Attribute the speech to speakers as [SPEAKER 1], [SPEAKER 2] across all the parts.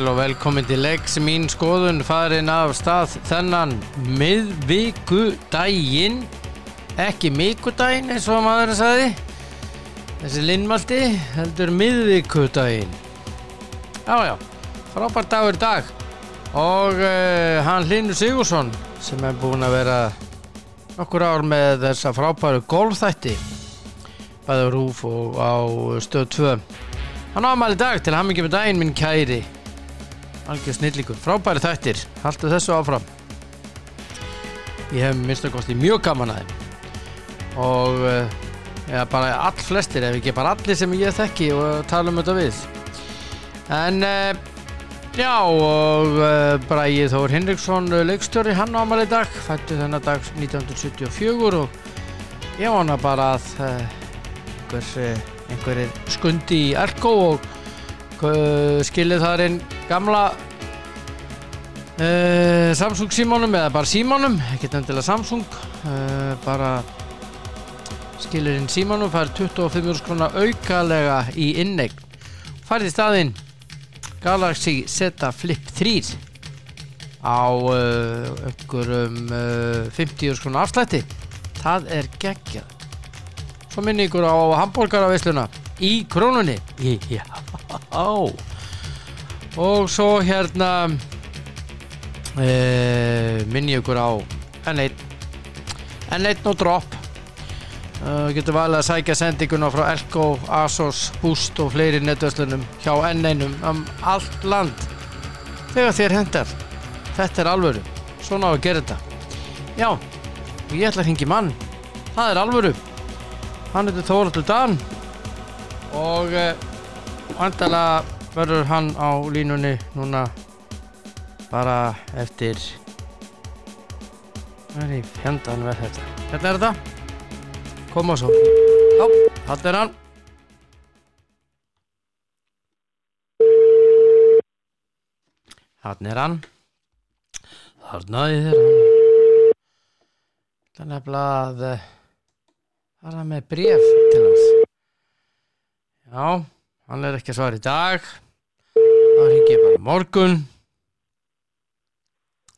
[SPEAKER 1] sæl og velkomin til leiks. Mín skoðun farin af stað þennan miðvikudaginn. Ekki mikudaginn eins og maður sagði. Þessi linnmaldi heldur miðvikudaginn. Já já, frábært dagur dag. Og uh, hann Linur Sigursson sem er búin að vera nokkur ár með þessa frábæru golfþætti. Bæði á Rúf og á stöð 2 hann ámæli dag til með daginn minn kæri algjör snillíkur, frábæri þættir. Haldu þessu áfram. Ég hef minnst að kosti mjög gaman að þeim. Og ja, bara all flestir ef ekki bara allir sem ég þekki og tala um þetta við. En uh, já og uh, Bræði Þór Hinriksson leikstjóri hann ámæli dag fættu þennan dag 1974 og ég vona bara að einhver, einhverjir skundi í Elko og skilið þar einn gamla uh, Samsung símónum eða bara símónum, ekkert endilega Samsung uh, bara skilið inn símónum fær 25 skrona aukalega í innegn farið í staðinn Galaxy Z Flip 3 á einhverjum 50 skrona afslætti. Það er geggjað. Svo minni ykkur á hambúrgaravisluna í krónunni. Já og svo hérna e, minni ykkur á N1 N1 og drop. E, getur valið að sækja sendinguna frá Elko, Asos, Boost og fleiri netvöslunum hjá N1 um allt land. Þegar þér hendar þetta er alvöru, svona á að gera þetta. Já, og ég ætla að hringi mann. Það er alvöru. Hann heitir Þóraldur Dan. Og vandala verður hann á línunni núna bara eftir hvað er í fjandan verð þetta? Hérna er þetta? Koma svo. Já, þetta er hann. Þarna er hann. Þarna er hann. Þannig að Það er með bref til hans. Já, hann er ekki að svara í dag. Þá ringi ég bara morgun.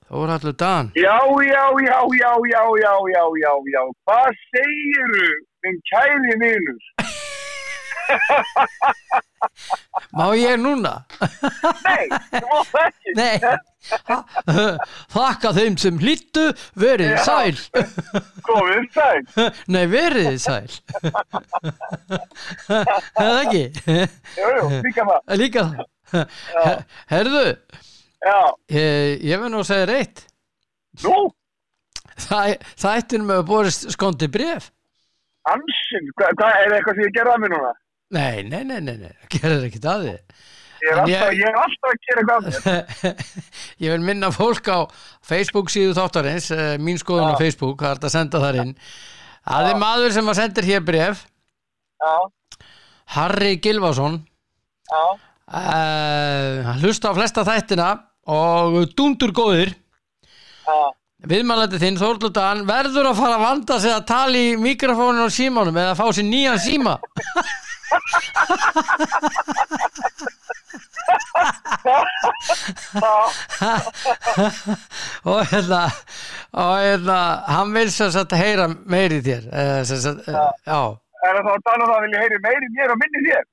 [SPEAKER 1] Þá er allur dan.
[SPEAKER 2] Já, já, já, já, já, já, já, já hvað segiru um kæði mínus
[SPEAKER 1] Má ég núna?
[SPEAKER 2] Nei, þú mátt ekki.
[SPEAKER 1] Nei, þakka þeim sem hlýttu, verið
[SPEAKER 2] Já.
[SPEAKER 1] sæl.
[SPEAKER 2] Komið sæl.
[SPEAKER 1] Nei, verið sæl. Það ekki?
[SPEAKER 2] Jú, jú, líka það.
[SPEAKER 1] Líka það. Herðu, ég, ég verð nú að segja reitt.
[SPEAKER 2] nú,
[SPEAKER 1] Það, það ættir með að borist skondi bref.
[SPEAKER 2] ansinn, hvað, hva, er eitthvað sem ég gerði að mér núna?
[SPEAKER 1] Nei, nei, nei, nei, nei, gerður ekkert að því.
[SPEAKER 2] Ég er alltaf,
[SPEAKER 1] ég-
[SPEAKER 2] ég alltaf að gera eitthvað að mér.
[SPEAKER 1] ég vil minna fólk á Facebook síðu þáttarins, eh, mín skoðun á
[SPEAKER 2] Já.
[SPEAKER 1] Facebook, það er að senda þar inn. Það er maður sem að sendir hér bref,
[SPEAKER 2] Já,
[SPEAKER 1] Harry Gilvason,
[SPEAKER 2] já,
[SPEAKER 1] uh, hlusta á flesta þættina og dundur góðir.
[SPEAKER 2] já.
[SPEAKER 1] Viðmælandi þinn, Þórludan, verður að fara að vanda sig að tala í mikrofónu og símanum eða fá sér nýjan síma. og hérna og hérna, hann vil sem sagt heyra meiri þér sem sagt, uh, já.
[SPEAKER 2] Er það þá að tala um það að vilja heyri meiri mér og minni þér?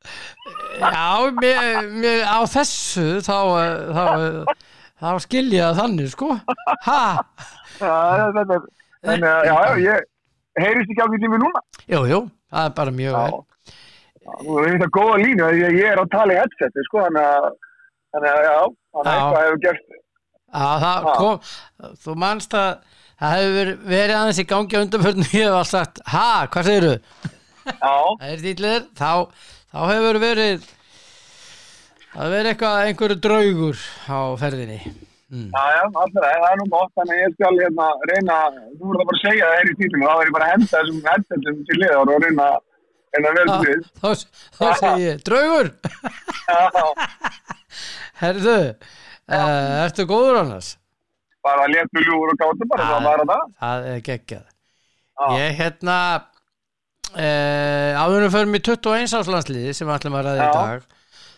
[SPEAKER 1] já, mér, mér, á þessu þá, uh, þá, uh, þá skilja þannig, sko. Ha,
[SPEAKER 2] Já, þetta er, þannig að, já, já, ég heyrist ekki ákveð tími núna.
[SPEAKER 1] jú, jú það er bara mjög vel
[SPEAKER 2] Þú veist þetta góða línu, að ég er að tala í headseti, sko, þannig að, að, já, þannig að
[SPEAKER 1] Já.
[SPEAKER 2] eitthvað hefur gerst.
[SPEAKER 1] að það
[SPEAKER 2] Ha.
[SPEAKER 1] kom þú manst að það hefur verið- aðeins í gangi á undanförnu ég hef alltaf sagt, ha, hvað segirðu
[SPEAKER 2] Já,
[SPEAKER 1] það er stílir, þá, þá hefur verið það hefur verið eitthvað einhverju draugur á ferðinni mm.
[SPEAKER 2] já, já, alltaf það, það er nú gott, þannig að ég skal hérna reyna, þú bara að segja það er í tíminu, þá verður ég bara að henda þessum headsetum til liðar og reyna, reyna vel
[SPEAKER 1] þá,
[SPEAKER 2] við.
[SPEAKER 1] þá, þá segi ég, draugur herðu uh, ertu góður annars?
[SPEAKER 2] bara léttu ljúur og gátt bara, það var það.
[SPEAKER 1] það er geggjað ég hérna uh, áðurum fyrir mig 21 áslandsliði sem við ætlum að ræða í dag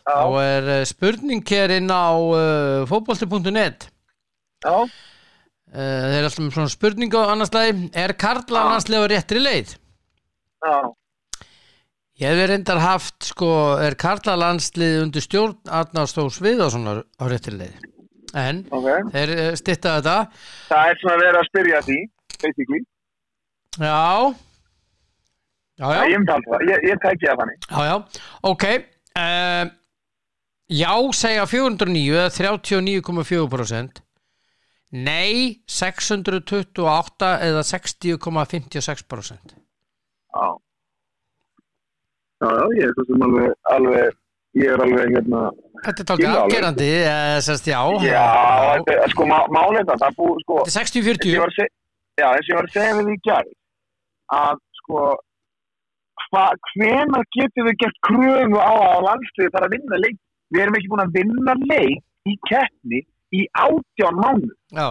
[SPEAKER 3] Já.
[SPEAKER 1] þá er uh, spurning hér inn á uh, fótbolti.net
[SPEAKER 3] Já,
[SPEAKER 1] uh, þeir er alltaf með svona spurning á annars lagi er landslega á réttri leið?
[SPEAKER 3] já,
[SPEAKER 1] Ég hef reyndar haft sko, er Karla landslið undir stjórn Arnars Þórs Viðarssonar á réttri leið en
[SPEAKER 3] ok.
[SPEAKER 1] þeir uh, stitta þetta
[SPEAKER 3] Það er svona verið að spyrja því, basically.
[SPEAKER 1] já já,
[SPEAKER 3] Já. Ég ég, ég tæki það þannig.
[SPEAKER 1] já, já. ok uh, já segja 409 eða 39,4% nei 628 eða 60,56%
[SPEAKER 3] Já. Já, já, ég er sem alveg, alveg, ég er alveg hérna,
[SPEAKER 1] þetta er
[SPEAKER 3] alveg.
[SPEAKER 1] afgerandi eh, sérst, já,
[SPEAKER 3] já, þetta er, sko, má- málið þetta, það búið, sko,
[SPEAKER 1] þetta er
[SPEAKER 3] eins og
[SPEAKER 1] 60-40
[SPEAKER 3] ég var að segja, já, eins og ég var að segja við því gær, að, sko, hva, hvenar getum við gert kröfu á að landsliði þarf að vinna leik? Við erum ekki búin að vinna leik í keppni í átján mánu.
[SPEAKER 1] já,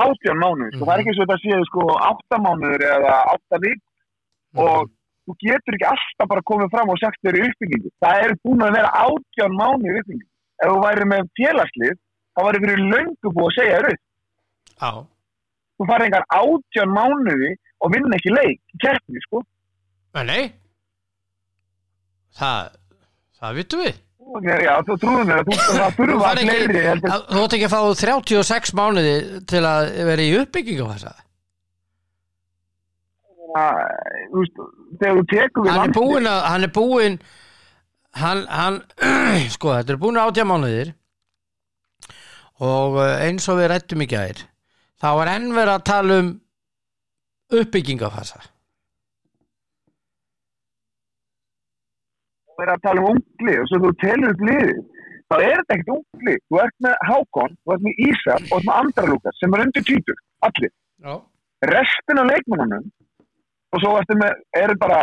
[SPEAKER 3] átján mánuður, sko, það er ekki svo þetta séu sko átta mánuður eða átta vik og þú getur ekki alltaf bara komið fram og sagt þér í uppbyggingu. Það er búin að vera átján mánuður í uppbyggingu. Ef þú væri með félagslið þá væri fyrir löngu búið að segja þér upp
[SPEAKER 1] já.
[SPEAKER 3] þú farið engar átján mánuði og vinna ekki leik í keppni sko.
[SPEAKER 1] Nei, Það, það vitum við.
[SPEAKER 3] Já, þú trúðum mér. Að það þurfa
[SPEAKER 1] ekki-
[SPEAKER 3] fleiri
[SPEAKER 1] að- Þú átt ekki að fá 36 mánuði til að vera í uppbyggingu á
[SPEAKER 3] að, þú veist, þegar þú tekur við
[SPEAKER 1] Hann er búinn að, hann er búinn hann, hann sko, þetta er búinn átjá mánuðir. Og eh, eins og við rættum í gær þá er enn verið að tala um uppbyggingafasa.
[SPEAKER 3] Og er að tala um ungli og svo þú telur upp liðið. Þá er þetta ekkert ungli. Þú ert með Hákon, þú ert með Ísa og þú ert með Andra Lukas sem er undir 20 allir,
[SPEAKER 1] Já,
[SPEAKER 3] restin af leikmannunum og svo ertu með, eru bara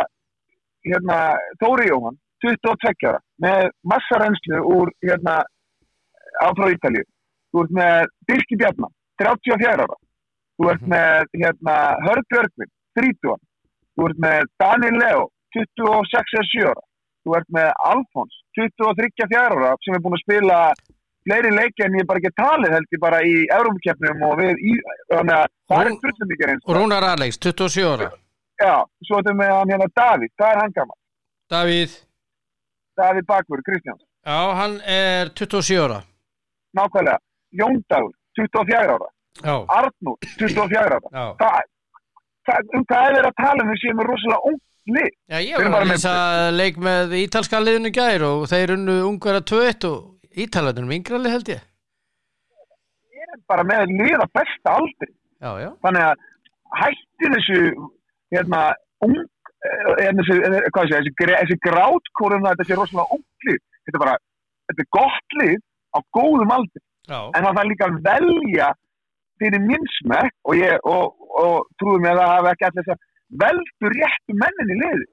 [SPEAKER 3] hérna, Þóri Jóhann 22 ára, með massa reynslu úr hérna áfrá Ítalíu, þú ert með Birki Bjarnar, 34 ára. Þú ert
[SPEAKER 1] Mhm.
[SPEAKER 3] með hérna Hörð Björgvin, 30 þú ert með Daniel Leo 26 eða 7 ára. Þú ert með Alfons, 23 ára sem er búin að spila fleiri leiki en ég bara ekki talið held ég bara í Európa-keppnum og við í, þannig að það er
[SPEAKER 1] Rún-
[SPEAKER 3] spurning mikið eins
[SPEAKER 1] og Rúnar Alex, 27 ára
[SPEAKER 3] Já, svo þetta með hann hérna Davíð, það er hann gaman
[SPEAKER 1] Davíð,
[SPEAKER 3] Davíð Bakvör, Kristján,
[SPEAKER 1] já, hann er 27 ára.
[SPEAKER 3] Nákvæmlega. Jón Dagur, 24 ára.
[SPEAKER 1] Já,
[SPEAKER 3] Arnúr, 24 ára. Það, það, um hvað er verið að tala um við séum með rosalega ung lið?
[SPEAKER 1] Já, ég
[SPEAKER 3] Við erum
[SPEAKER 1] var að lýsa leik með ítalska liðinu gær og þeir unnu ungverða 2-1 og ítalarnum yngrali held ég.
[SPEAKER 3] Við erum bara með lið að besta aldri.
[SPEAKER 1] Já, já,
[SPEAKER 3] þannig að hætti þessu hérna ung eh, hérna, eh, hvað sé, þessi, það þetta sé rosalega ung lið. Þetta er bara, þetta er gott lið á góðum aldri.
[SPEAKER 1] Já,
[SPEAKER 3] en það þarf líka að velja fyrir minn smekk og, ég, og, og trúið mér að það hafi ekki allir þess að veldu réttu mennin í liði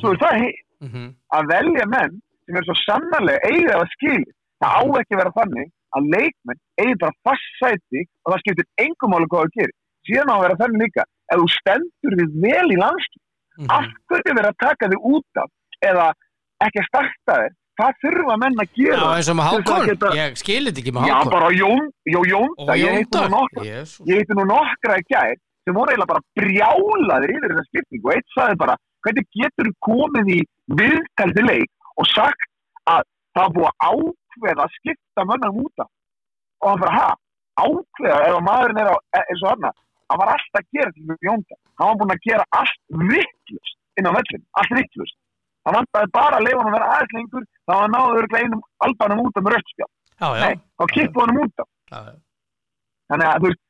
[SPEAKER 3] svo er það hitt,
[SPEAKER 1] mhm,
[SPEAKER 3] að velja menn sem er svo sannarlega eigið að skilja það á ekki að vera þannig að leikmenn eigið bara fast sæti og það skiptir engum máli hvað það gerir síðan á að vera þannig líka ef þú stendur við vel í landskip
[SPEAKER 1] mhm.
[SPEAKER 3] af hverju verið að taka þig út af eða ekki að starta þér hvað þurfa menn að
[SPEAKER 1] Já,
[SPEAKER 3] gera
[SPEAKER 1] eins og með
[SPEAKER 3] að
[SPEAKER 1] Hákon,
[SPEAKER 3] geta-
[SPEAKER 1] ég skil þetta ekki með
[SPEAKER 3] já
[SPEAKER 1] Hákon.
[SPEAKER 3] bara Jón, Jó, Jón
[SPEAKER 1] Og
[SPEAKER 3] ég heitti nú nokkra.
[SPEAKER 1] Jesús.
[SPEAKER 3] Ég heitti nú nokkra í gær sem voru eiginlega bara brjálaðir yfir þessa skiptingu. Og eitt sagði bara, hvernig getur komið í viðtældi leik og sagt að það búið að ákveða að skipta mönnum út af? Og hann bara, ha, ákveða? Ef að maðurinn er á, e- eins og hann hann var alltaf að gera til mjög jónda hann var búin að gera allt vittlust inn á vellin, allt vittlust hann vantaði bara að leifa hann að vera aðeins lengur þá hann náður örugglega einum albanum út með
[SPEAKER 1] Já, já,
[SPEAKER 3] nei, þá kippu hann út
[SPEAKER 1] já, já.
[SPEAKER 3] þannig að þú veist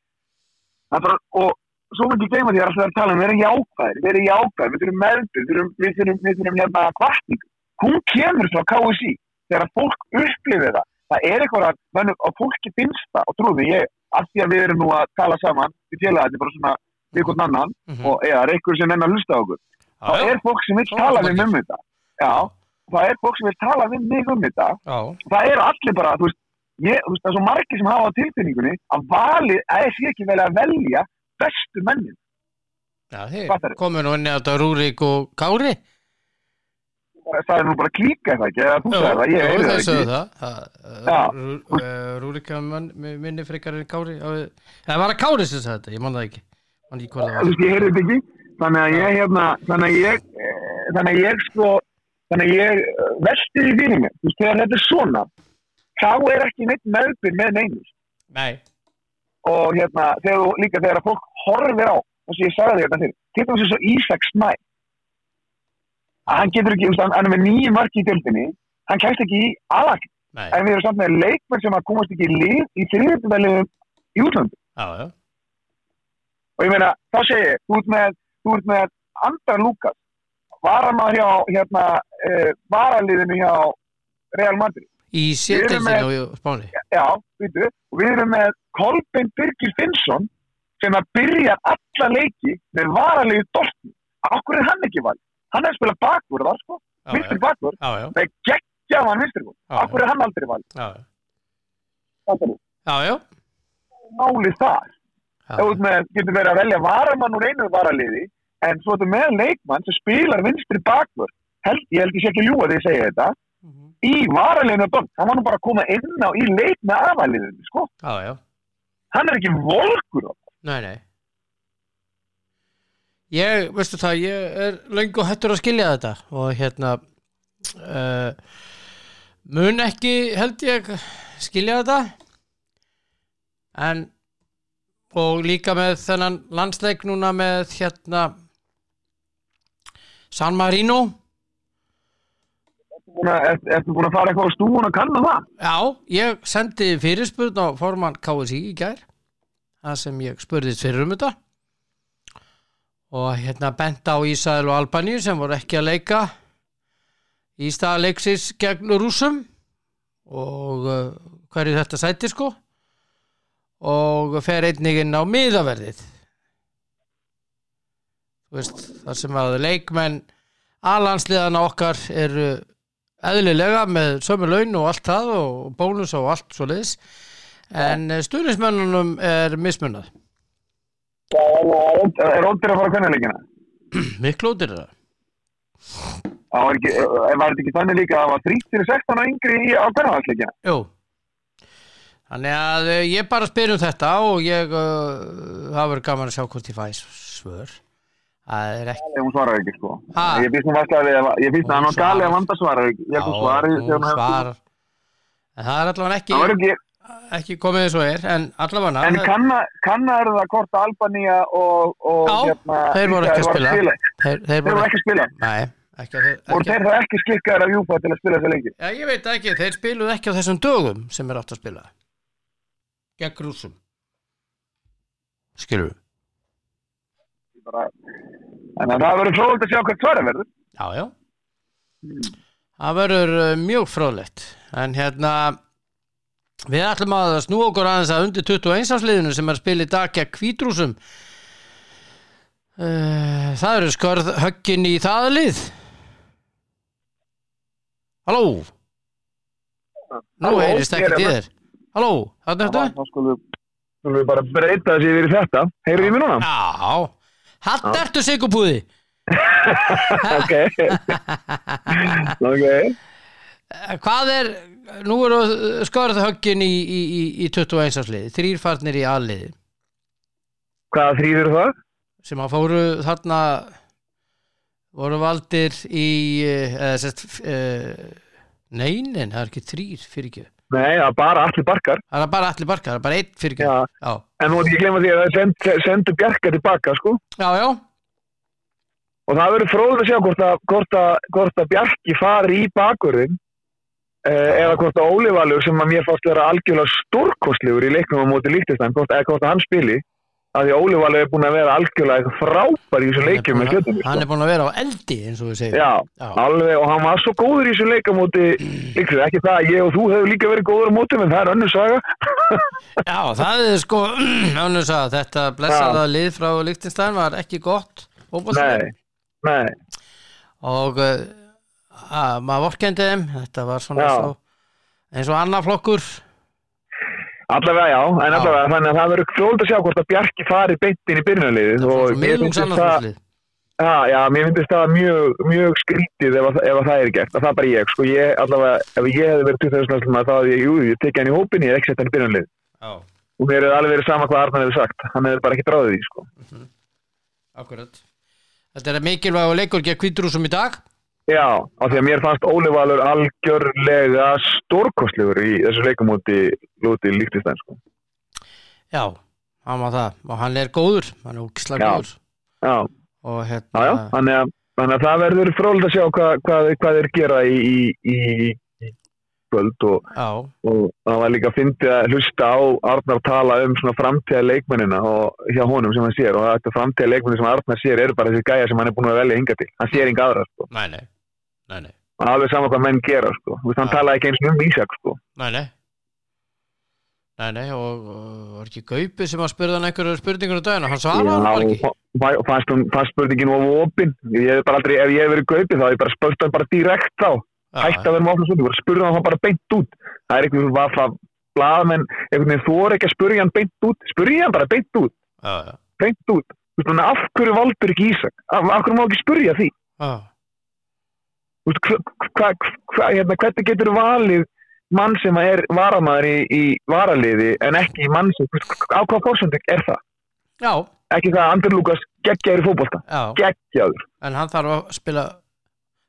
[SPEAKER 3] það er og svo myndi ég gleyma því að alltaf að tala um við erum jákvæðir, við erum jákvæðir við þurfum meðbyr, við þurfum, þurfum hérna kvartning, hún kemur frá KSI þegar að fólk upplifir það. Það er eitthvað að, fólki finnst það og trúðu, ég, af því að við erum nú að tala saman, félagið þetta bara svona hvern annan,
[SPEAKER 1] Mhm.
[SPEAKER 3] og eða er einhver sem enn að hlusta okkur, þá er fólk sem vil tala við um þetta. Já, það er fólk sem vil tala við mig um þetta. Það eru allir bara, þú veist, ég, þú veist, það er svo margir sem hafa á tilfinningunni að valið, að ég sé ekki vel að velja bestu mennin.
[SPEAKER 1] já,
[SPEAKER 3] Fattarðu?
[SPEAKER 1] komið nú inn í þetta Rúrik og Kári
[SPEAKER 2] það er nú bara klíka eitthvað ekki, eða þú sagði það, ég heyrði það ekki.
[SPEAKER 1] það,
[SPEAKER 2] Já.
[SPEAKER 1] það uh, Rúrika minni frekar en Kári það var að Kári sem sagði þetta, ég man það ekki. Man ekki hvað það
[SPEAKER 2] Þú
[SPEAKER 1] var
[SPEAKER 2] veist, ég heyrði þetta ekki, þannig að ég, hérna, þannig að ég, eh, þannig að ég, sko, þannig að ég eh, velti því fyrir mig, þú veist, þegar þetta er svona, þá er ekki neitt meðbyr með neinus.
[SPEAKER 1] nei,
[SPEAKER 2] Og hérna, þegar þú, líka þegar að fólk horfir á, þess að ég sagði þetta fyrir, til dæmis eins og Ísak Snæ, að hann getur ekki, hann hann er með nýju marki í dildinni, hann kæst ekki í
[SPEAKER 1] nei,
[SPEAKER 2] en við erum samt með leikmenn sem að komast ekki í lið í þriðjöndumælið í útlöndu.
[SPEAKER 1] já, já
[SPEAKER 2] og ég meina, þá segi ég, ert með, ert með Andra Lukas, varamæður hjá, hérna, uh, varaliðinu hjá Real Madrid.
[SPEAKER 1] í sételsinu og spáni
[SPEAKER 2] Já, veitu, og við erum með Kolbein Birgir Finnsson sem að byrja alla leiki með varaliðu Dortmund. Akkur er hann ekki valið? Hann er að spila bakvörð, það sko, vinstri bakvörð, það er geggja hann vinstri bakvörð. Akkur er hann aldrei valið?
[SPEAKER 1] já,
[SPEAKER 2] Það er
[SPEAKER 1] já, já,
[SPEAKER 2] málið þar. með, getur verið að velja varamann úr einu varaliði en svo ertu með leikmann sem spilar vinstri bakvörð held, ég held ég sé ekki ljúa þegar ég segja þetta.
[SPEAKER 1] Mhm.
[SPEAKER 2] í varaliðinu Don, hann var nú bara að koma inn á í leik með afaliðinu, sko.
[SPEAKER 1] Já
[SPEAKER 2] hann er ekki volkur
[SPEAKER 1] Nei, nei Ég, veistu það, ég er löngu hættur að skilja þetta og hérna uh, mun ekki held ég skilja þetta. En og líka með þennan landsleik núna með hérna San Marino.
[SPEAKER 2] Ertu búin að- fara eitthvað á stúun að kanna það?
[SPEAKER 1] Já, ég sendi fyrirspurn á formann KSI í gær það sem ég spurðist fyrir um þetta og hérna bent á Ísæl og Albaníu sem voru ekki að leika í stað leiksis gegn rúsum og uh, hverju þetta sæti sko. Og fer einnig inn á miðaverðið. Veist þar sem að leikmenn alansliðana okkar eru eðlilega með sömu laun og allt það og bónus og allt svo leiðis en ja. stuðnismönnunum er mismunnað
[SPEAKER 2] Er óttir að fara leikina?
[SPEAKER 1] miklu er það
[SPEAKER 2] Það var ekki, var þetta ekki þannig líka að það var 3-16 og yngri á kannaðarsleikina?
[SPEAKER 1] Jú Þannig að eh, ég bara spyr um þetta og ég uh, það verður gaman að sjá hvort ég fæ svör Það er ekki
[SPEAKER 2] hún svarar ekki, sko.
[SPEAKER 1] Ha?
[SPEAKER 2] Ég við að, hann á gali
[SPEAKER 1] svarar.
[SPEAKER 2] að vanda svarar ekki. Ég held að
[SPEAKER 1] hún
[SPEAKER 2] þegar hún
[SPEAKER 1] svarar En það er allavega ekki,
[SPEAKER 2] Það ekki,
[SPEAKER 1] komið eins og er en allavega
[SPEAKER 2] en kanna, kannar það hvort Albanía og, og
[SPEAKER 1] Já,
[SPEAKER 2] hérna,
[SPEAKER 1] þeir voru ekki að spila.
[SPEAKER 2] Þeir,
[SPEAKER 1] þeir,
[SPEAKER 2] voru ekki að spila.
[SPEAKER 1] Nei, ekki, að þeir, ekki
[SPEAKER 2] þeir það ekki skikkaðir af Júfa til að spila þessi leiki?
[SPEAKER 1] Já, ég veit ekki, þeir spiluðu ekki á þessum dögum sem er átt að spila gegn rúsum Skilur
[SPEAKER 2] Bara- Þannig að það verður fróðult að sjá hvert svarið verður.
[SPEAKER 1] Já, já Það verður uh, mjög fróðlegt en hérna við ætlum að snú okkur aðeins að undir 21 ásliðinu sem er í dag gegn kvítrúsum uh, Það eru skörð höggin í það lið Halló Nú heyrist
[SPEAKER 2] ég er
[SPEAKER 1] ekki til
[SPEAKER 2] hérna.
[SPEAKER 1] þér Halló, þarna ertu?
[SPEAKER 2] Þá skulum við- bara breyta þessi yfir þetta. Heyrðu í mér núna?
[SPEAKER 1] Já, hann ertu sigurpúði
[SPEAKER 2] Ok. ok.
[SPEAKER 1] Hvað er, nú eru skörð höggin í, í, í, í 21 áslið, þrýr farnir í aðliði
[SPEAKER 2] Hvaða þrýður það?
[SPEAKER 1] sem að fóru þarna voru valdir í eh, eða sérst uh, neinin, það er ekki þrýr fyrir ekki
[SPEAKER 2] Nei, það er bara allir barkar.
[SPEAKER 1] það er bara allir barkar, það er bara einn fyrir ekki
[SPEAKER 2] já, En nú ekki glemma því að það send, sendu Bjarka tilbaka, sko.
[SPEAKER 1] já, já,
[SPEAKER 2] Og það verður fróðið að sjá hvort að, hvort að, hvort að Bjarki fari í bakverðin eh, eða hvort að Óli Valur sem að mér fannst vera algjörlega stórkostlegur í leiknum á móti líktistæn, eða hvort að hann spili að því að Óli Valur er búin að vera algjörlega frábær í þessu leikjum með
[SPEAKER 1] hann,
[SPEAKER 2] stjórnum.
[SPEAKER 1] hann er búin að vera á eldi eins og við segjum
[SPEAKER 2] Já,
[SPEAKER 1] Já.
[SPEAKER 2] alveg, og hann var svo góður í þessu leik á móti líktistæn, ekki það að ég og þú hefur líka verið góður á móti, en það er önnur saga.
[SPEAKER 1] Já, það er sko önnur að þetta blessaða lið frá Líktinstæn var ekki gott.
[SPEAKER 2] Nei, nei,
[SPEAKER 1] og uh, að, maður vorkendi þeim þetta var svona
[SPEAKER 2] Já.
[SPEAKER 1] svo, eins og annar flokkur
[SPEAKER 2] allavega já, en
[SPEAKER 1] Já.
[SPEAKER 2] allavega þannig að það verður fróðið að sjá hvort að Bjarki fari beint inn í
[SPEAKER 1] var
[SPEAKER 2] og mér finnst það, Já, já, mér finnst það mjög, mjög skrítið ef, að- ef að það er gert. Það er bara ég, sko. Ég, allavega, ef ég hefði verið 2000 þá hefði ég, jú, ég tekið hann í hópin, ég hef ekki sett hann í byrjunlið.
[SPEAKER 1] Já,
[SPEAKER 2] Og mér hefði alveg verið sama hvað Arnar hefði sagt. Hann hefði bara ekki dráðið því, sko.
[SPEAKER 1] akkurat Þetta er mikilvæg leikur gegn kvíturúsum í dag
[SPEAKER 2] Já, af því að mér fannst Óli Valur algjörlega stórkostlegur í þessu leikamóti lúti líktistæn, sko.
[SPEAKER 1] Já, hann var það. Og hann er góður, hann er úkislega
[SPEAKER 2] Já.
[SPEAKER 1] góður.
[SPEAKER 2] Já,
[SPEAKER 1] og
[SPEAKER 2] já,
[SPEAKER 1] hérna
[SPEAKER 2] já, þannig að, þannig að það verður frólægt að sjá hvað, hvað, hvað þeir gera í, í, í, kvöld og,
[SPEAKER 1] já,
[SPEAKER 2] og það var líka fyndið að hlusta á Arnar tala um svona framtíða leikmennina og hjá honum sem hann sér. Og þetta framtíða leikmenni sem Arnar sér eru bara þessi gæja sem hann er búin að velja hinga til. Hann sér enga aðra sko.
[SPEAKER 1] Nei, nei Nei, nei,
[SPEAKER 2] alveg sama hvað menn gera sko. Hann
[SPEAKER 1] Já.
[SPEAKER 2] talaði ekki eins og um Ísak sko.
[SPEAKER 1] Nei, nei. Nei, nei, og, var ekki Gaupi sem að spurða hann einhverju spurningur á daginn? Og hann svaraði hann
[SPEAKER 2] Já,
[SPEAKER 1] ekki.
[SPEAKER 2] fa- fannst, fannst spurningin of opin. Ég hef bara aldrei, ef ég hef verið gaupið þá hef ég bara spurt hann bara direkt þá.
[SPEAKER 1] Já,
[SPEAKER 2] hætti að vera með ofnum spurning, spurði hann bara beint út. Það er einhvern veginn var það blaðamenn, einhvern veginn þú er ekki að spurja hann beint út. Spurja hann bara beint út,
[SPEAKER 1] já, já,
[SPEAKER 2] beint út. Þú veist, af hverju valdur ekki Ísak? Af, af hverju má ekki spurja því?
[SPEAKER 1] Já,
[SPEAKER 2] Þú veist, hva, hva, hva, hérna, hvernig getur valið mann sem er varamæður í, í varaliði en ekki mann sem, á hvað fórsöndu er það?
[SPEAKER 1] Já,
[SPEAKER 2] ekki það að Andri Lukas geggjaður í fótbolta?
[SPEAKER 1] Já.
[SPEAKER 2] Geggjaður.
[SPEAKER 1] En hann þarf að spila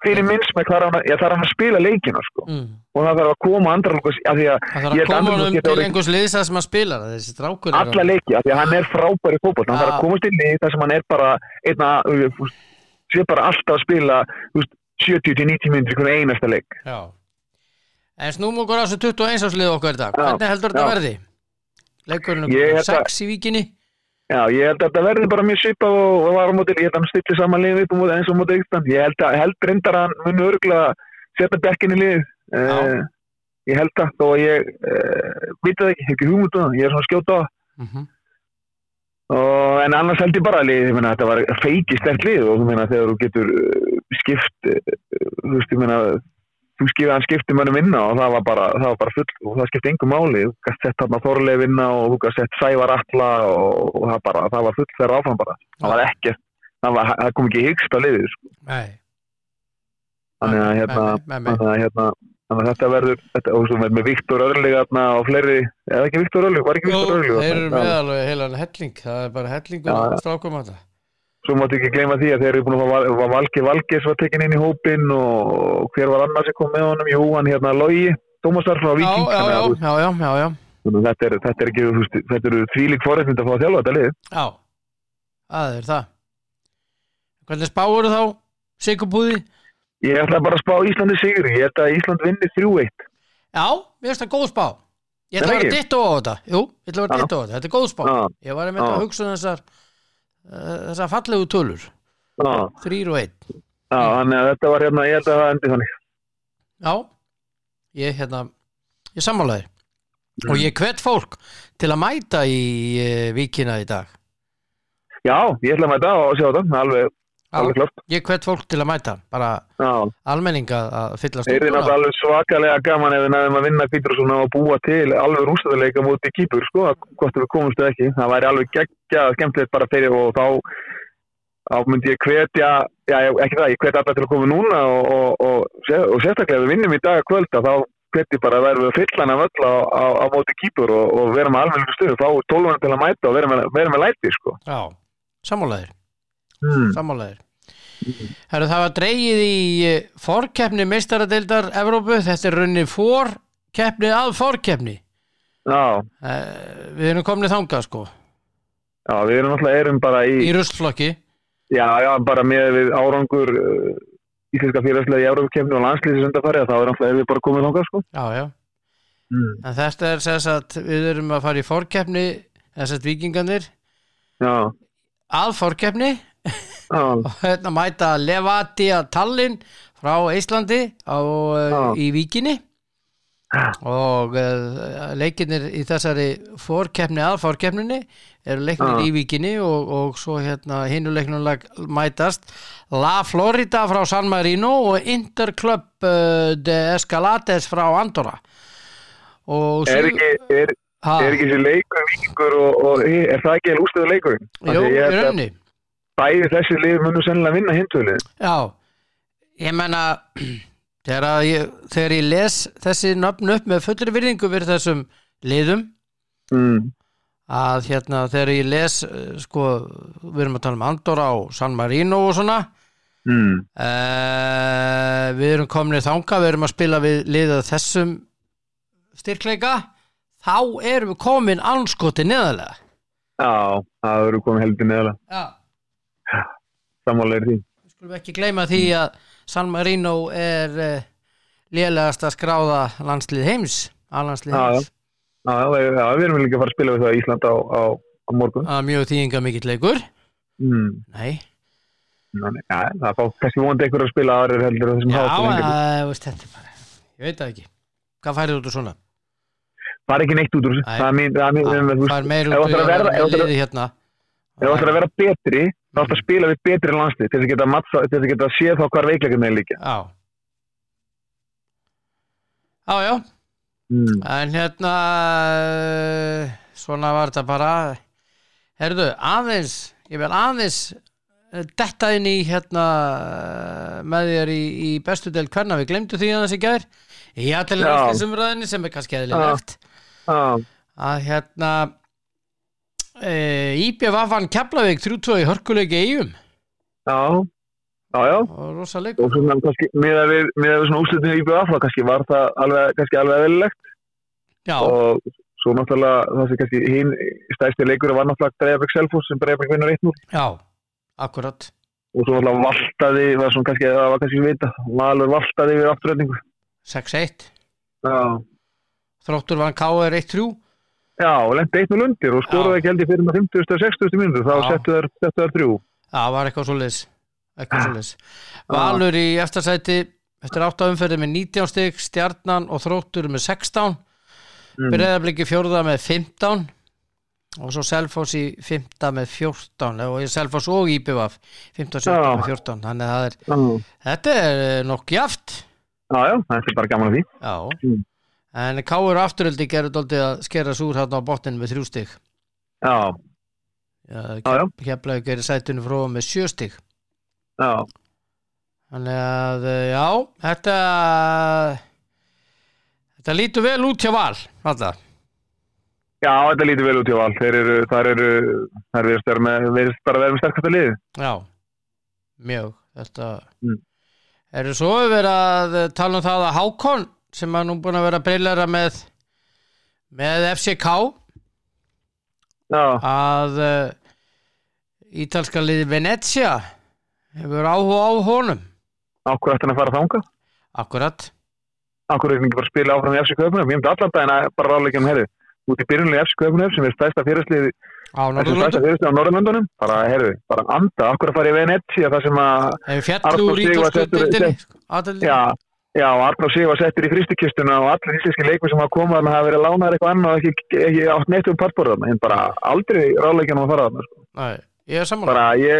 [SPEAKER 2] fyrir minns með hvað hann, ég þarf hann að spila leikina sko.
[SPEAKER 1] mm,
[SPEAKER 2] og það þarf að koma Andri Lukas að
[SPEAKER 1] Hann þarf að koma
[SPEAKER 2] geti
[SPEAKER 1] til einhvers liðsað sem hann er
[SPEAKER 2] alla leiki, því að hann er frábær í fótbolta. Hann þarf að komast inn í það sem hann er bara einna, sé bara alltaf að spila þú veist, 70-90 minnir í hvernig einasta leik.
[SPEAKER 1] Já. En snúm okkur á þessu 21 áslið okkar í
[SPEAKER 2] Já,
[SPEAKER 1] Hvernig heldur þetta verði? Leikurinn
[SPEAKER 2] að-
[SPEAKER 1] 6 í víkinni?
[SPEAKER 2] Já, ég held að þetta verði bara mjög svipað og, og var á móti, ég held að hann styrti saman liðið upp móti eins og móti Ísland. Ég held að held reyndar að hann muni örgulega setja bekkin í liðið. Uh, ég held að ég uh, veit það ekki, ekki hugmynd um ég er svona að skjóta á
[SPEAKER 1] mm -hmm.
[SPEAKER 2] Og, en annars held ég bara að þetta var feiki stert lið og meina þegar þú getur uh, skipt, uh, þú veist, ég meina, þú skifði hann skipti mönnum vinna og það var bara, það var bara full og það skipti engum máli, þú gæst sett þarna Þorleif vinna og þú gæst sett Sævar Atla og, og það bara, það var full þegar áfram bara, það var ekkert, það, var, það kom ekki hyggst á liðið, sko.
[SPEAKER 1] Nei.
[SPEAKER 2] Þannig að hérna, hérna, þannig að þetta verður, þetta, og svo með, með Viktor Örlig þarna og fleiri, eða ekki Viktor Örlig, var ekki
[SPEAKER 1] Jú,
[SPEAKER 2] Viktor Örlig
[SPEAKER 1] þeir eru með alveg heilan helling Það er bara hellingur
[SPEAKER 2] Já,
[SPEAKER 1] ja. strákum að það
[SPEAKER 2] svo máttu ekki gleyma því að þeir eru búin að var Valgi Valgis var tekin inn í hópin og hver var annars sem kom með honum? Jú, hann hérna Logi, Tómasar frá Viking
[SPEAKER 1] já, já,
[SPEAKER 2] að, þú veist,
[SPEAKER 1] já, já, já, já,
[SPEAKER 2] þannig að þetta, er, þetta er ekki, þú veist, þetta eru þvílík forrættind að fá að þjálfa þetta lið.
[SPEAKER 1] Já Það er það. Hvernig spáur þá Sigurbúði?
[SPEAKER 2] Ég ætla bara að spá Íslandi sigur ég ætla að Ísland vinni 3-1
[SPEAKER 1] Já, mér finnst það góð spá. Ég ætla að
[SPEAKER 2] Er
[SPEAKER 1] vera
[SPEAKER 2] ekki?
[SPEAKER 1] ditto á þetta. Jú, ég ætla að vera
[SPEAKER 2] Já.
[SPEAKER 1] ditto á þetta, þetta er góð spá.
[SPEAKER 2] Já.
[SPEAKER 1] Ég var einmitt
[SPEAKER 2] Já.
[SPEAKER 1] að hugsa þessar uh, þessar fallegu tölur.
[SPEAKER 2] Já,
[SPEAKER 1] Þrýr og einn.
[SPEAKER 2] Já, þannig að þetta var hérna, ég held að það endi þannig.
[SPEAKER 1] Já, ég hérna ég sammálaði og ég hvet fólk til að mæta í uh, vikina í dag.
[SPEAKER 2] Já, ég ætla að mæta og sjá þetta, alveg,
[SPEAKER 1] ég hvet fólk til að mæta bara almenning að að fylla stúkuna
[SPEAKER 2] náttúrulega alveg svakalega gaman ef við næðum að vinna Kvítursson og búa til alveg rústæðuleika mútið kýpur, sko, hvort við komumst eða ekki. Það væri alveg geggja skemmtilegt bara fyrir og þá þá myndi ég hvetja, já ekki það, ég hvetja alla til að koma núna og, og, og, og sérstaklega við vinnum í dag að kvölda þá hvetja ég bara að við fyllan af öll á, á, á móti kýpur og, vera með alveg stuðu, fá tólvana til að mæta og vera með, vera með læti, sko.
[SPEAKER 1] Já, sammálaðir,
[SPEAKER 2] hmm.
[SPEAKER 1] sammálaðir Herru, það var dreigið í eh, forkeppni meistaradeildar Evrópu, þetta er runni forkeppni að forkeppni.
[SPEAKER 2] Já,
[SPEAKER 1] uh, Við erum komnið þangað sko.
[SPEAKER 2] Já, við erum náttúrulega erum bara í,
[SPEAKER 1] í ruslflokki
[SPEAKER 2] já, já, bara með árangur uh, íslenska félagslega í Európa-kemni og landslýsins undarfæri þá er erum við bara komið þangað, sko.
[SPEAKER 1] Já, já.
[SPEAKER 2] Mm.
[SPEAKER 1] Þetta er sess að við erum að fara í forkeppni þess að vikingarnir
[SPEAKER 2] Já,
[SPEAKER 1] að forkeppni.
[SPEAKER 2] já,
[SPEAKER 1] og hérna mæta Levadia Tallinn frá Íslandi á,
[SPEAKER 2] Já.
[SPEAKER 1] í Víkinni og uh, leikinir í þessari forkeppni að forkeppninni eru leiknir
[SPEAKER 2] Já.
[SPEAKER 1] í Víkinni og, og svo hérna hinnu leiknum mætast La Florida frá San Marino og Interclub uh, de Escalades frá Andorra og
[SPEAKER 2] er
[SPEAKER 1] Sigur-
[SPEAKER 2] ekki, er, er ekki þessi leikur vikingur og, og er það ekki leikurinn? Af
[SPEAKER 1] Jú,
[SPEAKER 2] því
[SPEAKER 1] í
[SPEAKER 2] að
[SPEAKER 1] rauninni
[SPEAKER 2] bæði þessi lið munum sennilega vinna hindvölið.
[SPEAKER 1] Já, ég menna þegar, ég, þegar ég les þessi nöfn upp með fullri virðingu fyrir þessum liðum
[SPEAKER 2] Mm.
[SPEAKER 1] að hérna þegar ég les eh, sko, við erum að tala um Andorra og San Marino og svona
[SPEAKER 2] Mm.
[SPEAKER 1] uh, við erum komin í þanga við erum að spila við liðað þessum styrkleika þá erum við komin anskoti neðalega
[SPEAKER 2] Já, það verður komið heldur neðalega.
[SPEAKER 1] Já,
[SPEAKER 2] Sammálega er því.
[SPEAKER 1] við skulum ekki gleyma því að San Marino er uh, lélegast að skráða landslið heims aðlandslið
[SPEAKER 2] Já,
[SPEAKER 1] heims
[SPEAKER 2] Já, já, við- já, erum líka að fara að spila við það í Ísland á, á, á morgun.
[SPEAKER 1] að mjög þýðinga mikill leikur
[SPEAKER 2] Mm.
[SPEAKER 1] Nei,
[SPEAKER 2] Þannig, Já, það fá kannski vonandi einhver að spila aðrir heldur þessum
[SPEAKER 1] já,
[SPEAKER 2] hátum.
[SPEAKER 1] að, veist, þetta er bara ég veit það ekki Hvað færið út úr svona?
[SPEAKER 2] Bara ekki neitt út úr þessu. Það er það er
[SPEAKER 1] Ah, meir út
[SPEAKER 2] að-
[SPEAKER 1] liði hérna
[SPEAKER 2] ef þú ætlar að vera betri, þá ætlar að spila við betri landslið til þess að að geta séð þá hvar veikleikum er líka.
[SPEAKER 1] Já. Já, já,
[SPEAKER 2] Mm.
[SPEAKER 1] en hérna eh, svona var þetta bara. Herðu, aðeins ég vil aðeins eh, detta inn í hérna eh, með þér í, í bestu del hverna við glemdu því að þessi gær. Í allir
[SPEAKER 2] Já.
[SPEAKER 1] landslisumræðinni sem er kannski eðlilegt. Að hérna e, IBF vann Keflavík 3-2 í hörkuleiki eigum
[SPEAKER 2] já, já, já.
[SPEAKER 1] og
[SPEAKER 2] svona kannski, miða við, við svona úslutinu í BF, þá kannski var það alveg, kannski alveg eðlilegt.
[SPEAKER 1] Já,
[SPEAKER 2] og svo náttúrulega það sem kannski hinn stæðsti leikur var náttúrulega Breiðabæk Selfoss sem Breiðabæk vinnur 1-0
[SPEAKER 1] já, akkurat.
[SPEAKER 2] Og svo náttúrulega valtaði, var svona kannski, það var kannski vita, Valur valtaði við afturöldingu
[SPEAKER 1] 6-1
[SPEAKER 2] Já,
[SPEAKER 1] Þróttur vann K.R. 1-3
[SPEAKER 2] já og lendi 1-0 undir og skoraði ekki held ég fyrir með 50. og 60. mínútu, þá
[SPEAKER 1] Já.
[SPEAKER 2] settu þær, þrjú.
[SPEAKER 1] Já, var eitthvað svo liðs eitthvað svo liðs Valur í eftirsæti eftir 8 umferði með 19 stygg Stjarnan og Þróttur með 16
[SPEAKER 2] Mm.
[SPEAKER 1] Breiðabliki fjórða með 15 og svo Selfoss í 5 með 14 og Selfoss og Íbjöfaf 15 og 17
[SPEAKER 2] Já.
[SPEAKER 1] með 14 þannig að það er,
[SPEAKER 2] Já,
[SPEAKER 1] þetta er nokk jaft
[SPEAKER 2] já, já, þetta er bara gaman að því.
[SPEAKER 1] Já
[SPEAKER 2] Mm.
[SPEAKER 1] En Káur afturöldi gerur dóldi að skera súr hérna á botnin með þrjú stig
[SPEAKER 2] Já.
[SPEAKER 1] Keflavík er í sætunum frá með sjö stig
[SPEAKER 2] já,
[SPEAKER 1] Þannig að eh, já, þetta þetta lítur vel út hjá Val alltaf.
[SPEAKER 2] já, þetta lítur vel út hjá Val, þeir eru, þar eru, þar verðist bara vera með sterkasta liði.
[SPEAKER 1] Já, mjög þetta
[SPEAKER 2] Mm.
[SPEAKER 1] eru svo verið að tala um það að Hákon sem er nú búin að vera breylara með með FCK
[SPEAKER 2] Já,
[SPEAKER 1] að uh, ítalska liði Venezia hefur áhuga á honum.
[SPEAKER 2] Ætti hann að fara þangað.
[SPEAKER 1] akkurat.
[SPEAKER 2] Akkur er ekki bara að spila áfram í FC Köpunum. Ég myndi allan daginn að bara ráðleika um herri. Út í byrjunlega FC Köpunum sem er stæsta fyrirslið
[SPEAKER 1] á
[SPEAKER 2] Norðurlöndunum, bara, heyrðu, bara anda, okkur að fara í Venetia þar sem að,
[SPEAKER 1] hefur fjallu úr
[SPEAKER 2] var
[SPEAKER 1] ítalsku
[SPEAKER 2] settur-
[SPEAKER 1] deildinni
[SPEAKER 2] já, já, Arnór Sig var settur í fristikistuna og allir íslenski leikmi sem hafa komað þarna hafa verið lánaðir eitthvað annað og ekki, ekki átt neitt um partborðarna, en bara aldrei ráðleikjanum að fara þarna, sko.
[SPEAKER 1] Nei, ég er saman
[SPEAKER 2] Bara ég,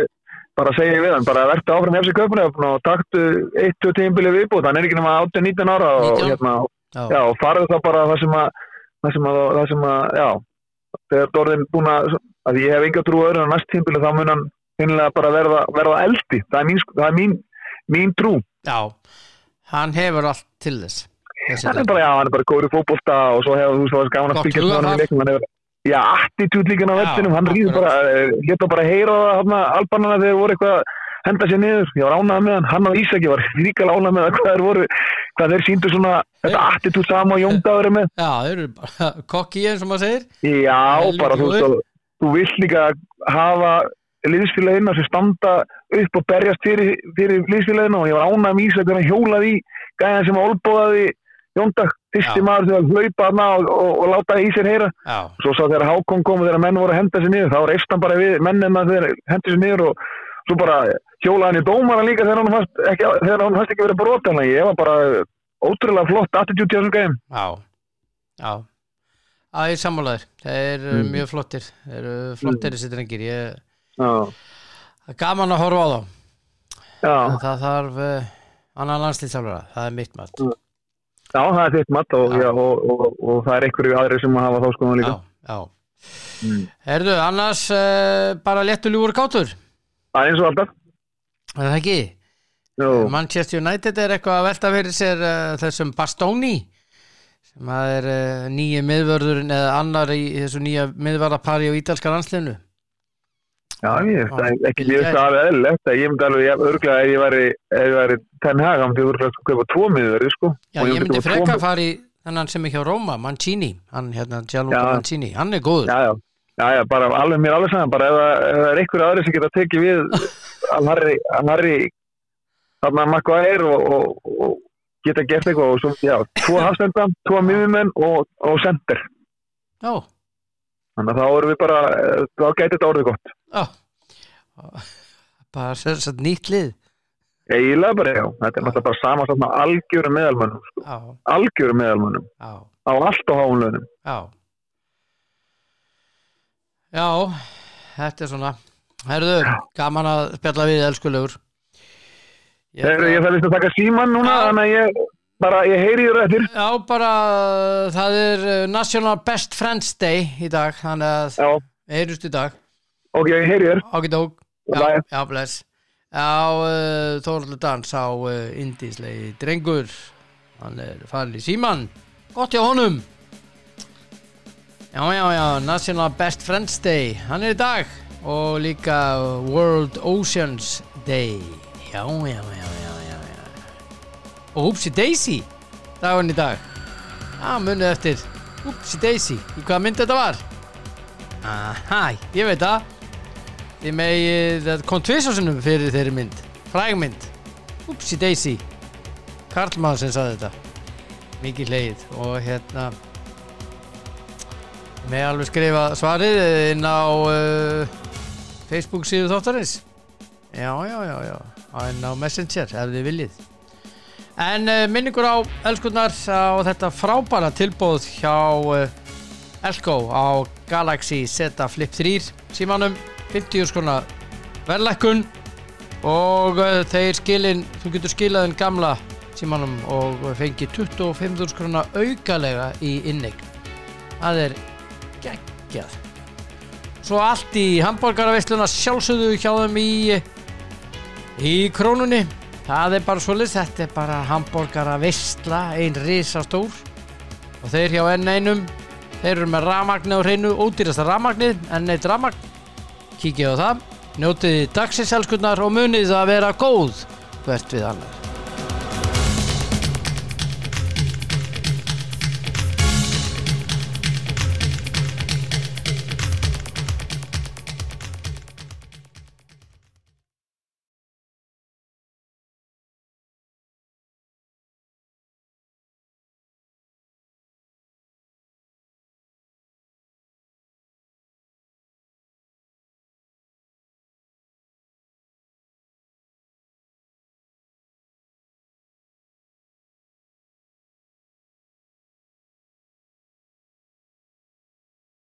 [SPEAKER 2] bara segi ég við hann, bara verðtu áfram í FC Köpunum og taktu 1-2 tímbilið viðbúð, hann er ekki nema 18-19 ára og
[SPEAKER 1] 19.
[SPEAKER 2] hérna,
[SPEAKER 1] já.
[SPEAKER 2] og farðu þá bara það sem að, það sem að, það sem að, já, þegar Dorðin búin að, að ég hef enga trú öðru en næst tímbilið þá mun hann
[SPEAKER 1] hann hefur allt til þess
[SPEAKER 2] Hann er bara, já, hann er bara góður í fótbolta og svo hefur þú var gaman að með hann í leiknum, hann hefur, já, attitút líka á
[SPEAKER 1] Já,
[SPEAKER 2] vellinum, hann rýður bara, hétta bara að heyra hann albanana þegar voru eitthvað að henda sér niður, ég var ánægð með hann, hann og Ísaki var líka ánægð með hvað þeir voru, hvað þeir síndu svona, þetta attitút sama og Jóndaður er með.
[SPEAKER 1] já, þeir eru bara kokki eins og maður segir.
[SPEAKER 2] Já, bara þú veist að þú vill líka hafa liðsfélagina sem standa upp og berjast fyrir, fyrir liðsfélagina og ég var með Ísak þegar hann hjólaði í gæðan sem olbóðaði Jóndag, fyrsti maður þegar hlaupa hana og, og, og láta í sér heyra.
[SPEAKER 1] Já,
[SPEAKER 2] svo sá þegar Hákon kom og þegar menn voru að henda sér niður þá var eistan bara við mennina þegar hendi sér niður og svo bara hjólaði hann í dómara líka þegar hann fannst ekki, hann ekki verið brotan ég var bara ótrúlega flott attitude hjá þessum gæðum
[SPEAKER 1] já. Já. Að ég er sammálaður, þeir eru
[SPEAKER 2] Mm.
[SPEAKER 1] mjög flottir. Þeir eru flottir þessi drengir. Ég, það er gaman að horfa á þá. En það þarf uh, annan landslýtsaflara, það er mitt mat.
[SPEAKER 2] Já, það er þitt mat og,
[SPEAKER 1] Já.
[SPEAKER 2] og, og, og það er einhverju aðri sem hafa þá skoðum líka.
[SPEAKER 1] Já, já.
[SPEAKER 2] Mm.
[SPEAKER 1] Herðu, annars uh, bara léttu ljúur kátur.
[SPEAKER 2] Það er eins og alltaf.
[SPEAKER 1] Er það ekki?
[SPEAKER 2] Jú,
[SPEAKER 1] Manchester United er eitthvað að velta fyrir sér uh, þessum Bastoni sem að er nýju miðvörðurinn eða annar í þessu nýja miðvörðapari á ítalska landsliðinu
[SPEAKER 2] já, ég það er ekki
[SPEAKER 1] Billy
[SPEAKER 2] ég veist alveg eðlilegt að ég myndi alveg örugglega ef ég væri, væri Ten Hag, hann myndi örugglega sko kaupa tvo miðverði, sko.
[SPEAKER 1] Já, ég myndi
[SPEAKER 2] kaupa tvo
[SPEAKER 1] frekar
[SPEAKER 2] mið-
[SPEAKER 1] fara í þennan sem er hjá Róma, Mancini hann hérna, Gianluca. Mancini, hann er góður
[SPEAKER 2] Já, já, já, já, bara alveg mér alveg saman, bara ef, það- það er einhverju aðri sem geta tekið við hann Harry, hann Harry þarna Maguire og, og, og geta gert eitthvað og svo, já, tvo hafstenda, tvo miðjumenn og, og center.
[SPEAKER 1] Já,
[SPEAKER 2] Þannig að þá erum við bara, eh, þá gæti þetta orðið gott.
[SPEAKER 1] Bara sér satt nýtt lið.
[SPEAKER 2] Eiginlega bara, já, þetta er náttúrulega bara sama svona algjörum meðalmönnum, sko. Algjörum meðalmönnum, á allt og háum launum.
[SPEAKER 1] já. Já, þetta er svona. Herðu, gaman að spjalla við elskulegur Ég
[SPEAKER 2] Þegar ég þarf að taka síman núna, þannig að ég, bara, ég heyri þér eftir.
[SPEAKER 1] Já, bara það er uh, National Best Friends Day í dag þannig að
[SPEAKER 2] Já,
[SPEAKER 1] heyrjust í dag
[SPEAKER 2] ok, ég heyri þér.
[SPEAKER 1] Ágætók Já,
[SPEAKER 2] Bye.
[SPEAKER 1] já, bless. Já, uh, Þóraldur Dans á uh, Indíslegi drengur. Hann er farin í síman gott hjá honum. Já, já, já, National Best Friends Day. Hann er í dag. Og líka World Oceans Day. Já, já, já, já, já, já. og Hoopsie Daisy. Dagurinn í dag. Já, munið eftir. Hoopsie Daisy. Í hvaða mynd þetta var? Aha, ég veit það Þið megi, það kom tvisasunum fyrir þeirri mynd. Frægmynd Upsi Daisy. Karlmann sem saði þetta. Mikið leið og hérna Með alveg skrifa svarið inn á uh, Facebook síðu þáttarins. Já, já, já, já. Inn á Messenger ef þið viljið. En uh, minningur á elskurnar á þetta frábæra tilbóð hjá uh, Elko á Galaxy Z Flip 3 símanum 50 skona verðlækkun og uh, þeir skilin þú getur skilaðin gamla símanum og fengi 25 skona aukalega í inneign það er geggjað. Svo allt í hambúrgaravisluna sjálfsögðu hjá þeim í í krónunni. Það er bara svolítið, þetta er bara hambúrgaravisla, ein risastór. Og þeir hjá enn einum þeir eru með rafmagni á hreinu ódýrasta rafmagnið, enn eitt kíkið á það, njótið dagsins elskunnar og munið að vera góð hvert við annar